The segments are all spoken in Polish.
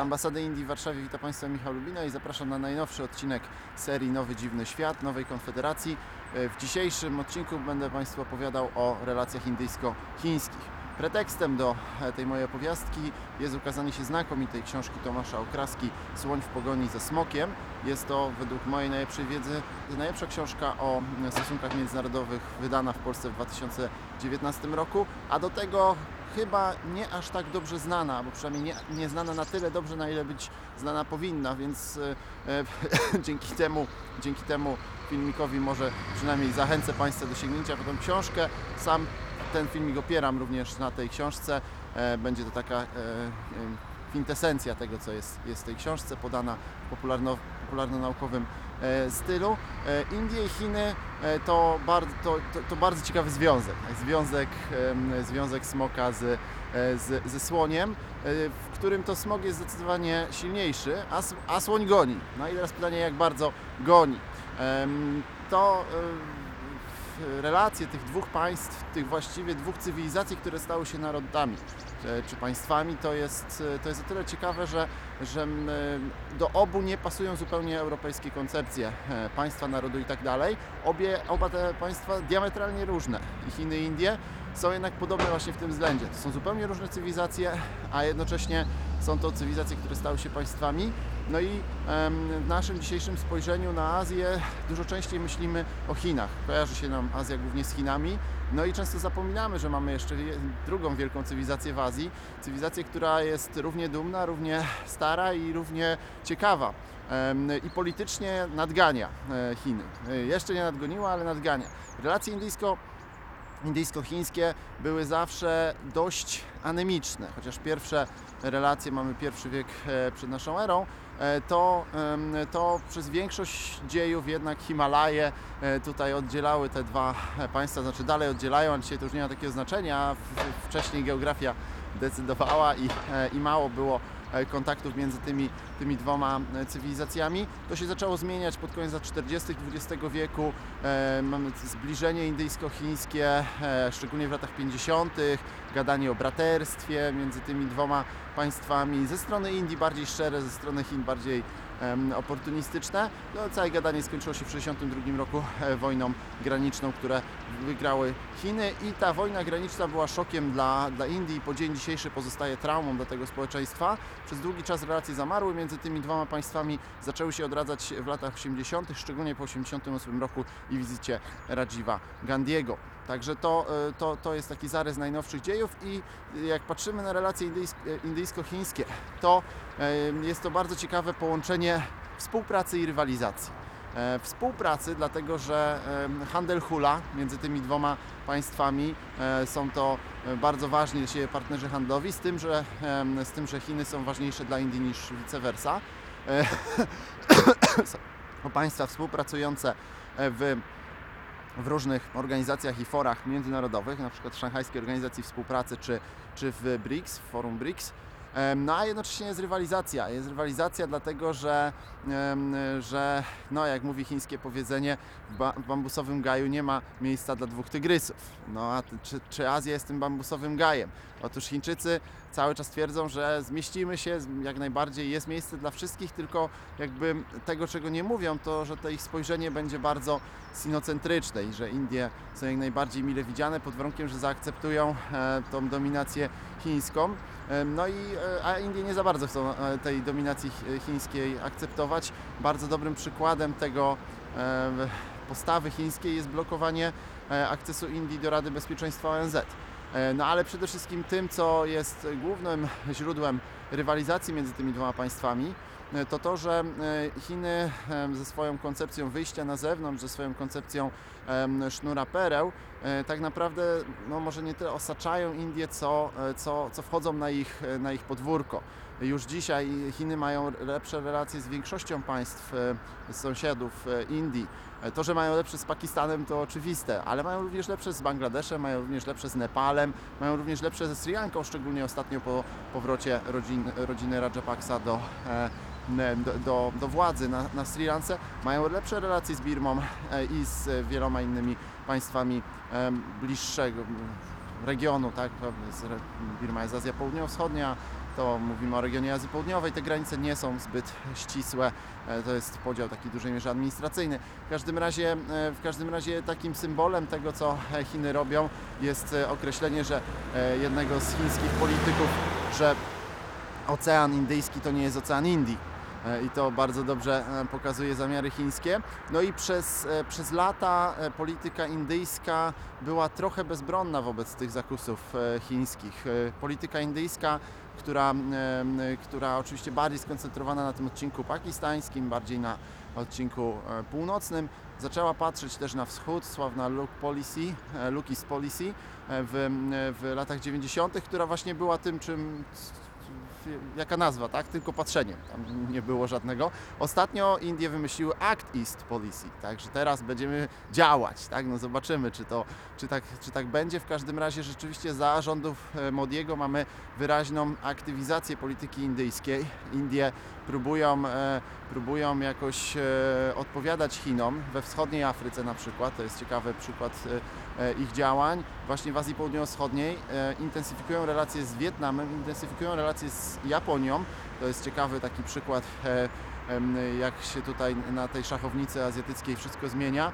ambasady Indii w Warszawie witam Państwa Michał Lubina i zapraszam na najnowszy odcinek serii Nowy Dziwny Świat, Nowej Konfederacji. E, W dzisiejszym odcinku będę Państwu opowiadał o relacjach indyjsko-chińskich. Pretekstem do e, tej mojej opowiastki jest ukazanie się znakomitej książki Tomasza Okraski Słoń w pogoni ze smokiem. Jest to według mojej najlepszej wiedzy najlepsza książka o stosunkach międzynarodowych wydana w Polsce w 2019 roku, a do tego chyba nie aż tak dobrze znana, bo przynajmniej nie, nie znana na tyle dobrze, na ile być znana powinna, więc e, e, dzięki temu, dzięki temu filmikowi może przynajmniej zachęcę Państwa do sięgnięcia po tą książkę. Sam ten filmik opieram również na tej książce. E, będzie to taka e, e, kwintesencja tego, co jest, jest w tej książce, podana w popularno, popularno-naukowym stylu. Indie i Chiny to, bardzo, to, to, to bardzo ciekawy związek. Związek, związek smoka z, z, ze słoniem, w którym to smok jest zdecydowanie silniejszy, a, a słoń goni. No i teraz pytanie, jak bardzo goni. To relacje tych dwóch państw, tych właściwie dwóch cywilizacji, które stały się narodami e, czy państwami, to jest, e, to jest o tyle ciekawe, że, że e, do obu nie pasują zupełnie europejskie koncepcje państwa, narodu i tak dalej. Obie, oba te państwa diametralnie różne. Chiny i Indie są jednak podobne właśnie w tym względzie. To są zupełnie różne cywilizacje, a jednocześnie są to cywilizacje, które stały się państwami. No i w naszym dzisiejszym spojrzeniu na Azję dużo częściej myślimy o Chinach. Kojarzy się nam Azja głównie z Chinami. No i często zapominamy, że mamy jeszcze je- drugą wielką cywilizację w Azji. Cywilizację, która jest równie dumna, równie stara i równie ciekawa. I politycznie nadgania e, Chiny. E, Jeszcze nie nadgoniła, ale nadgania. Relacje indyjsko indyjsko-chińskie były zawsze dość anemiczne, chociaż pierwsze relacje mamy pierwszy wiek e, przed naszą erą, e, to, to przez większość dziejów jednak Himalaje e, tutaj oddzielały te dwa państwa, znaczy dalej oddzielają, ale dzisiaj to już nie ma takiego znaczenia, wcześniej geografia decydowała i, i mało było kontaktów między tymi, tymi dwoma e, cywilizacjami. To się zaczęło zmieniać pod koniec lat 40. XX wieku. E, Mamy zbliżenie indyjsko-chińskie, e, szczególnie w latach 50., gadanie o braterstwie między tymi dwoma państwami. Ze strony Indii bardziej szczere, ze strony Chin bardziej oportunistyczne. No, całe gadanie skończyło się w 1962 roku e, wojną graniczną, które wygrały Chiny i ta wojna graniczna była szokiem dla, dla Indii i po dzień dzisiejszy pozostaje traumą dla tego społeczeństwa. Przez długi czas relacje zamarły między tymi dwoma państwami, zaczęły się odradzać w latach 80., szczególnie po 88 roku i wizycie Radziwa Gandiego. Także to, e, to, to jest taki zarys najnowszych dziejów i jak patrzymy na relacje e, indyjsko-chińskie, to e, jest to bardzo ciekawe połączenie współpracy i rywalizacji. Współpracy, dlatego że handel hula między tymi dwoma państwami są to bardzo ważni dla siebie partnerzy handlowi, z tym, że, z tym, że Chiny są ważniejsze dla Indii niż vice versa. Państwa współpracujące w w różnych organizacjach i forach międzynarodowych, na przykład w Szanghajskiej Organizacji Współpracy czy, czy w BRICS, w forum BRICS. No a jednocześnie jest rywalizacja. Jest rywalizacja dlatego, że, że no, jak mówi chińskie powiedzenie, w, ba- w bambusowym gaju nie ma miejsca dla dwóch tygrysów. No a czy, czy Azja jest tym bambusowym gajem? Otóż Chińczycy cały czas twierdzą, że zmieścimy się, jak najbardziej jest miejsce dla wszystkich, tylko jakby tego, czego nie mówią, to że to ich spojrzenie będzie bardzo sinocentryczne i że Indie są jak najbardziej mile widziane pod warunkiem, że zaakceptują e, tą dominację chińską. E, No i e, a Indie nie za bardzo chcą tej dominacji chi- chińskiej akceptować. Bardzo dobrym przykładem tego postawy chińskiej jest blokowanie akcesu Indii do Rady Bezpieczeństwa ONZ. No ale przede wszystkim tym, co jest głównym źródłem rywalizacji między tymi dwoma państwami, e, to to, że e, Chiny em, ze swoją koncepcją wyjścia na zewnątrz, ze swoją koncepcją sznura pereł, e, tak naprawdę no może nie tyle osaczają Indie, co, e, co, co wchodzą na ich, e, na ich podwórko. Już dzisiaj Chiny mają lepsze relacje z większością państw e, sąsiadów e, Indii. E, To, że mają lepsze z Pakistanem, to oczywiste, ale mają również lepsze z Bangladeszem, mają również lepsze z Nepalem, mają również lepsze ze Sri Lanką, szczególnie ostatnio po powrocie rodzin, rodziny Rajapaksa do, e, do, do, do władzy na, na Sri Lance. Mają lepsze relacje z Birmą e, i z wieloma innymi państwami bliższego, regionu, tak? Birma jest Azja Południowo-Wschodnia, to mówimy o regionie Azji Południowej. Te granice nie są zbyt ścisłe. E, To jest podział taki w dużej mierze administracyjny. W każdym razie, e, w każdym razie takim symbolem tego, co Chiny robią, jest e, określenie, że jednego z chińskich polityków, że Ocean Indyjski to nie jest Ocean Indii. I to bardzo dobrze pokazuje zamiary chińskie. No i przez, przez lata polityka indyjska była trochę bezbronna wobec tych zakusów chińskich. Polityka indyjska, która, która oczywiście bardziej skoncentrowana na tym odcinku pakistańskim, bardziej na odcinku e, północnym, zaczęła patrzeć też na wschód, sławna Look Policy, e, East Policy e, w, w latach 90., która właśnie była tym, czym jaka nazwa, tak? Tylko patrzeniem, tam nie było żadnego. Ostatnio Indie wymyśliły Act East Policy, także teraz będziemy działać, tak? No zobaczymy, czy to, czy tak, czy tak będzie. W każdym razie rzeczywiście za rządów e, Modiego mamy wyraźną aktywizację polityki indyjskiej. Indie próbują, e, próbują jakoś e, odpowiadać Chinom we wschodniej Afryce na przykład, to jest ciekawy przykład e, e, ich działań. Właśnie w Azji Południowo-Wschodniej intensyfikują relacje z Wietnamem, intensyfikują relacje z Japonią. To jest ciekawy taki przykład, jak się tutaj na tej szachownicy azjatyckiej wszystko zmienia.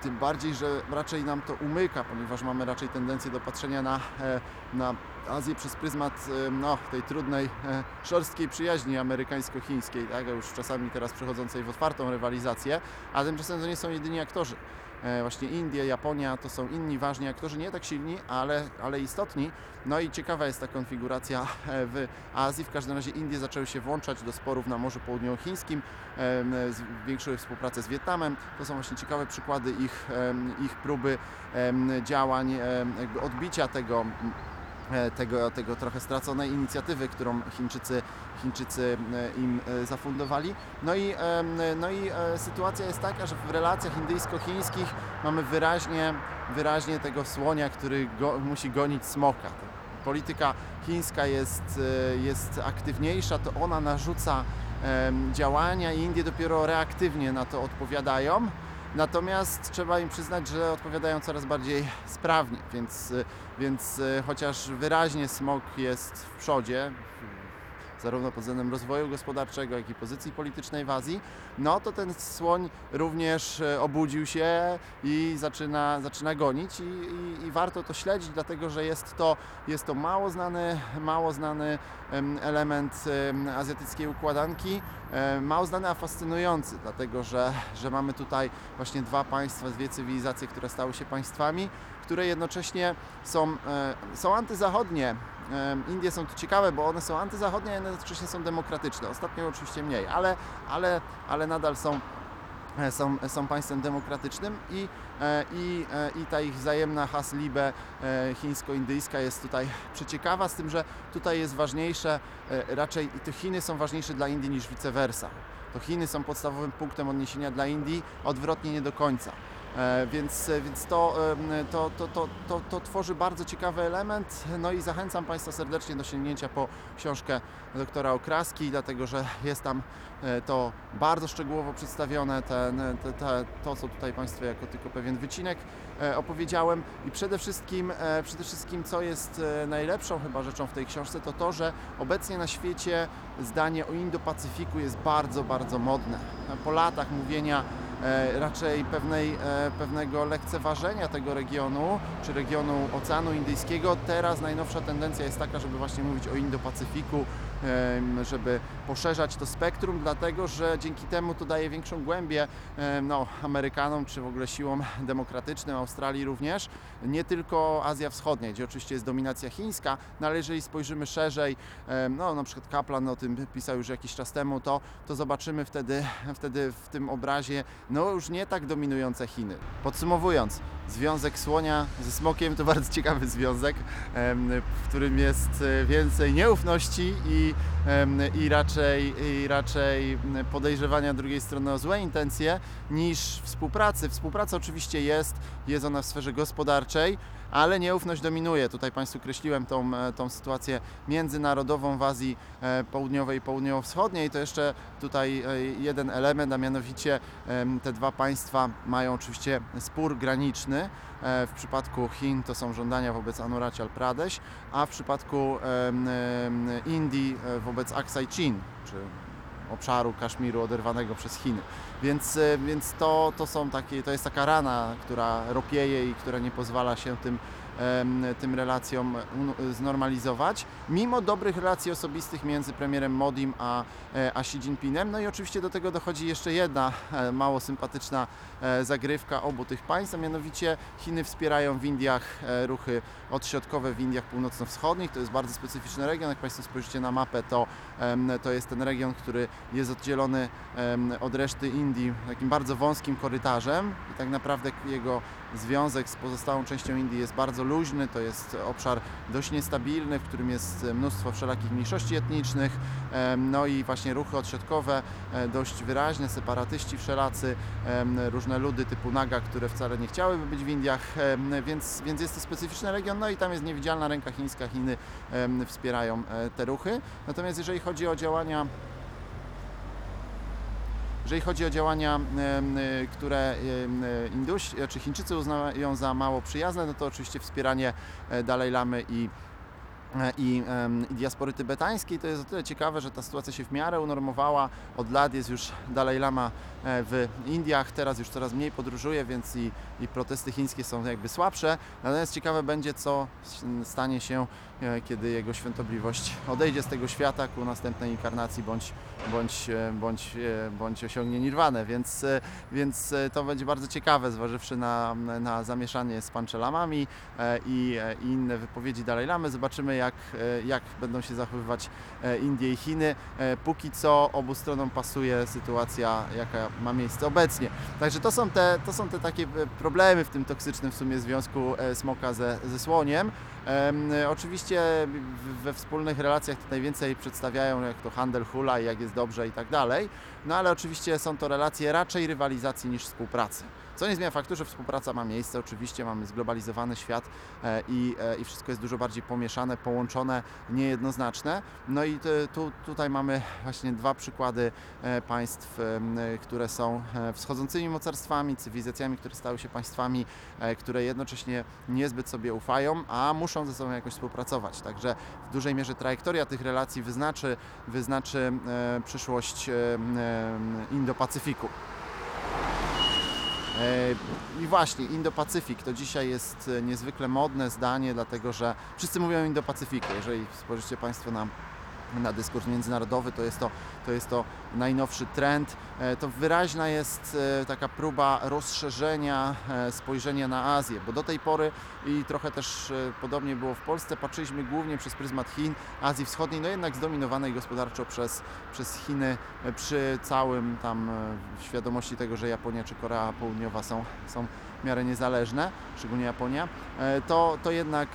Tym bardziej, że raczej nam to umyka, ponieważ mamy raczej tendencję do patrzenia na, e, na Azję przez pryzmat no, tej trudnej, e, szorstkiej przyjaźni amerykańsko-chińskiej, tak? już czasami teraz przechodzącej w otwartą rywalizację, a tymczasem to nie są jedyni aktorzy. E, Właśnie Indie, Japonia to są inni ważni aktorzy, nie tak silni, ale, ale istotni. No i ciekawa jest ta konfiguracja e, w Azji. W każdym razie Indie zaczęły się włączać do sporów na Morzu Południowochińskim, zwiększyły współpracę z Wietnamem. To są właśnie ciekawe przykłady ich, ich próby działań, jakby odbicia tego tego, tego trochę straconej inicjatywy, którą Chińczycy, Chińczycy e, im e, zafundowali. No i, no i e, sytuacja jest taka, że w relacjach indyjsko-chińskich mamy wyraźnie, wyraźnie tego słonia, który go, musi gonić smoka. Polityka chińska jest, e, jest aktywniejsza, to ona narzuca działania i Indie dopiero reaktywnie na to odpowiadają. Natomiast trzeba im przyznać, że odpowiadają coraz bardziej sprawnie, więc, y, więc y, chociaż wyraźnie smog jest w przodzie, zarówno pod względem rozwoju gospodarczego, jak i pozycji politycznej w Azji, no to ten słoń również y, obudził się i zaczyna, zaczyna gonić i, i, i warto to śledzić, dlatego że jest to, jest to mało znany, mało znany em, element em, azjatyckiej układanki, e, mało znany, a fascynujący, dlatego że, że mamy tutaj właśnie dwa państwa, dwie cywilizacje, które stały się państwami, które jednocześnie są, e, są antyzachodnie. Indie są tu ciekawe, bo one są antyzachodnie, a jednocześnie są demokratyczne. Ostatnio oczywiście mniej, ale, ale, ale nadal są e, są, są państwem demokratycznym i, e, i, e, i ta ich wzajemna haslibe chińsko-indyjska jest tutaj przeciekawa, z tym, że tutaj jest ważniejsze, raczej to Chiny są ważniejsze dla Indii niż vice versa. To Chiny są podstawowym punktem odniesienia dla Indii, odwrotnie nie do końca. E, Więc, e, więc to, to, to, to, to, to tworzy bardzo ciekawy element. No i zachęcam Państwa serdecznie do sięgnięcia po książkę doktora Okraski, dlatego że jest tam e, to bardzo szczegółowo przedstawione, ten, te, te, to co tutaj Państwu jako tylko pewien wycinek opowiedziałem i przede wszystkim, przede wszystkim co jest najlepszą chyba rzeczą w tej książce to to, że obecnie na świecie zdanie o Indo-Pacyfiku jest bardzo, bardzo modne. Po latach mówienia raczej pewnej, e, pewnego lekceważenia tego regionu, czy regionu Oceanu Indyjskiego. Teraz najnowsza tendencja jest taka, żeby właśnie mówić o Indo-Pacyfiku, żeby poszerzać to spektrum, dlatego że dzięki temu to daje większą głębię no, Amerykanom, czy w ogóle siłom demokratycznym, Australii również, nie tylko Azja Wschodnia, gdzie oczywiście jest dominacja chińska, no ale jeżeli spojrzymy szerzej, no na przykład Kaplan o tym pisał już jakiś czas temu, to, to zobaczymy wtedy, wtedy w tym obrazie no już nie tak dominujące Chiny. Podsumowując, związek słonia ze smokiem to bardzo ciekawy związek, w którym jest e, więcej nieufności i, i, raczej, i raczej podejrzewania drugiej strony o złe intencje niż współpracy. Współpraca oczywiście jest, jest ona w sferze gospodarczej, ale nieufność dominuje. Tutaj Państwu kreśliłem tą, e, tą sytuację międzynarodową w Azji e, Południowej i Południowo-Wschodniej. To jeszcze tutaj e, jeden element, a mianowicie Te dwa państwa mają oczywiście spór graniczny. W przypadku Chin to są żądania wobec Anurachal Pradesh, a w przypadku Indii wobec Aksai Chin, czy obszaru Kaszmiru oderwanego przez Chiny. Więc, e, więc to, to, są takie, to jest taka rana, która ropieje i która nie pozwala się tym, tym relacjom znormalizować, mimo dobrych relacji osobistych między premierem Modim a, e, a Xi Jinpingem. No i oczywiście do tego dochodzi jeszcze jedna e, mało sympatyczna e, zagrywka obu tych państw, a mianowicie Chiny wspierają w Indiach ruchy odśrodkowe w Indiach północno-wschodnich. To jest bardzo specyficzny region. Jak Państwo spojrzycie na mapę, to, to jest ten region, który jest oddzielony od reszty Indii takim bardzo wąskim korytarzem i tak naprawdę jego związek z pozostałą częścią Indii jest bardzo luźny. To jest obszar dość niestabilny, w którym jest mnóstwo wszelakich mniejszości etnicznych, no i właśnie ruchy odśrodkowe, e, dość wyraźne, separatyści wszelacy, różne ludy typu Naga, które wcale nie chciałyby być w Indiach, więc, więc jest to specyficzny region, no i tam jest niewidzialna ręka chińska, Chiny wspierają e, te ruchy. Natomiast jeżeli chodzi o działania jeżeli chodzi o działania, y, które y, Indusi, czy Chińczycy uznają za mało przyjazne, no to oczywiście wspieranie e, Dalaj Lamy i i, em, i diaspory tybetańskiej. To jest o tyle ciekawe, że ta sytuacja się w miarę unormowała. Od lat jest już Dalaj Lama e, w Indiach, teraz już coraz mniej podróżuje, więc i, i protesty chińskie są jakby słabsze. Natomiast ciekawe będzie, co stanie się, e, kiedy jego świątobliwość odejdzie z tego świata ku następnej inkarnacji bądź, bądź, e, bądź, e, bądź osiągnie nirwanę. Więc, e, więc e, to będzie bardzo ciekawe, zważywszy na, na zamieszanie z panczelamami e, i, e, i inne wypowiedzi Dalaj Lamy. Zobaczymy, jak, e, jak będą się zachowywać e, Indie i Chiny. E, Póki co obu stronom pasuje sytuacja, jaka ma miejsce obecnie. Także to są te, to są te takie problemy w tym toksycznym w sumie związku smoka ze, ze słoniem. Oczywiście we wspólnych relacjach to najwięcej przedstawiają, jak to handel hula i jak jest dobrze i tak dalej. No ale oczywiście są to relacje raczej rywalizacji niż współpracy. Co nie zmienia faktu, że współpraca ma miejsce. Oczywiście mamy zglobalizowany świat e, i, e, i wszystko jest dużo bardziej pomieszane, połączone, niejednoznaczne. No i tu, tutaj mamy właśnie dwa przykłady e, państw, które są wschodzącymi mocarstwami, cywilizacjami, które stały się państwami, które jednocześnie niezbyt sobie ufają, a muszą ze sobą jakoś współpracować. Także w dużej mierze trajektoria tych relacji wyznaczy, wyznaczy e, przyszłość e, e, Indo-Pacyfiku. E, I właśnie, Indo-Pacyfik to dzisiaj jest e, niezwykle modne zdanie, dlatego że wszyscy mówią o Indo-Pacyfiku. Jeżeli spojrzycie Państwo na, na dyskurs międzynarodowy, to jest to, to jest to najnowszy trend. E, To wyraźna jest e, taka próba rozszerzenia e, spojrzenia na Azję, bo do tej pory i trochę też podobnie było w Polsce, patrzyliśmy głównie przez pryzmat Chin, Azji Wschodniej, no jednak zdominowanej gospodarczo przez, przez Chiny przy całym tam świadomości tego, że Japonia czy Korea Południowa są, są w miarę niezależne, szczególnie Japonia, to, to jednak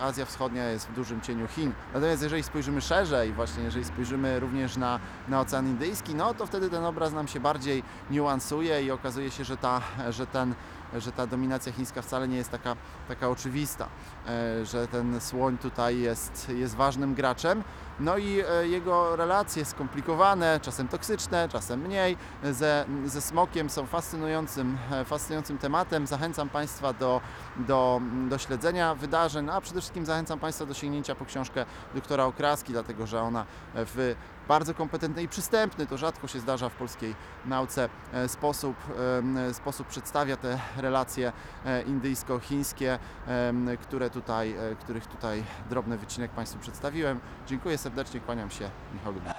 Azja Wschodnia jest w dużym cieniu Chin. Natomiast jeżeli spojrzymy szerzej, właśnie jeżeli spojrzymy również na, na Ocean Indyjski, no to wtedy ten obraz nam się bardziej niuansuje i okazuje się, że ta, że ten że ta dominacja chińska wcale nie jest taka, taka oczywista, e, że ten słoń tutaj jest, jest ważnym graczem. No i e, jego relacje skomplikowane, czasem toksyczne, czasem mniej, ze, ze smokiem są fascynującym, e, fascynującym tematem. Zachęcam Państwa do, do, do śledzenia wydarzeń, a przede wszystkim zachęcam Państwa do sięgnięcia po książkę doktora Okraski, dlatego że ona w bardzo kompetentny i przystępny, to rzadko się zdarza w polskiej nauce, e, sposób, sposób przedstawia te relacje e, indyjsko-chińskie, które tutaj, e, których tutaj drobny wycinek Państwu przedstawiłem. Dziękuję serdecznie, kłaniam się, Michał Lubin.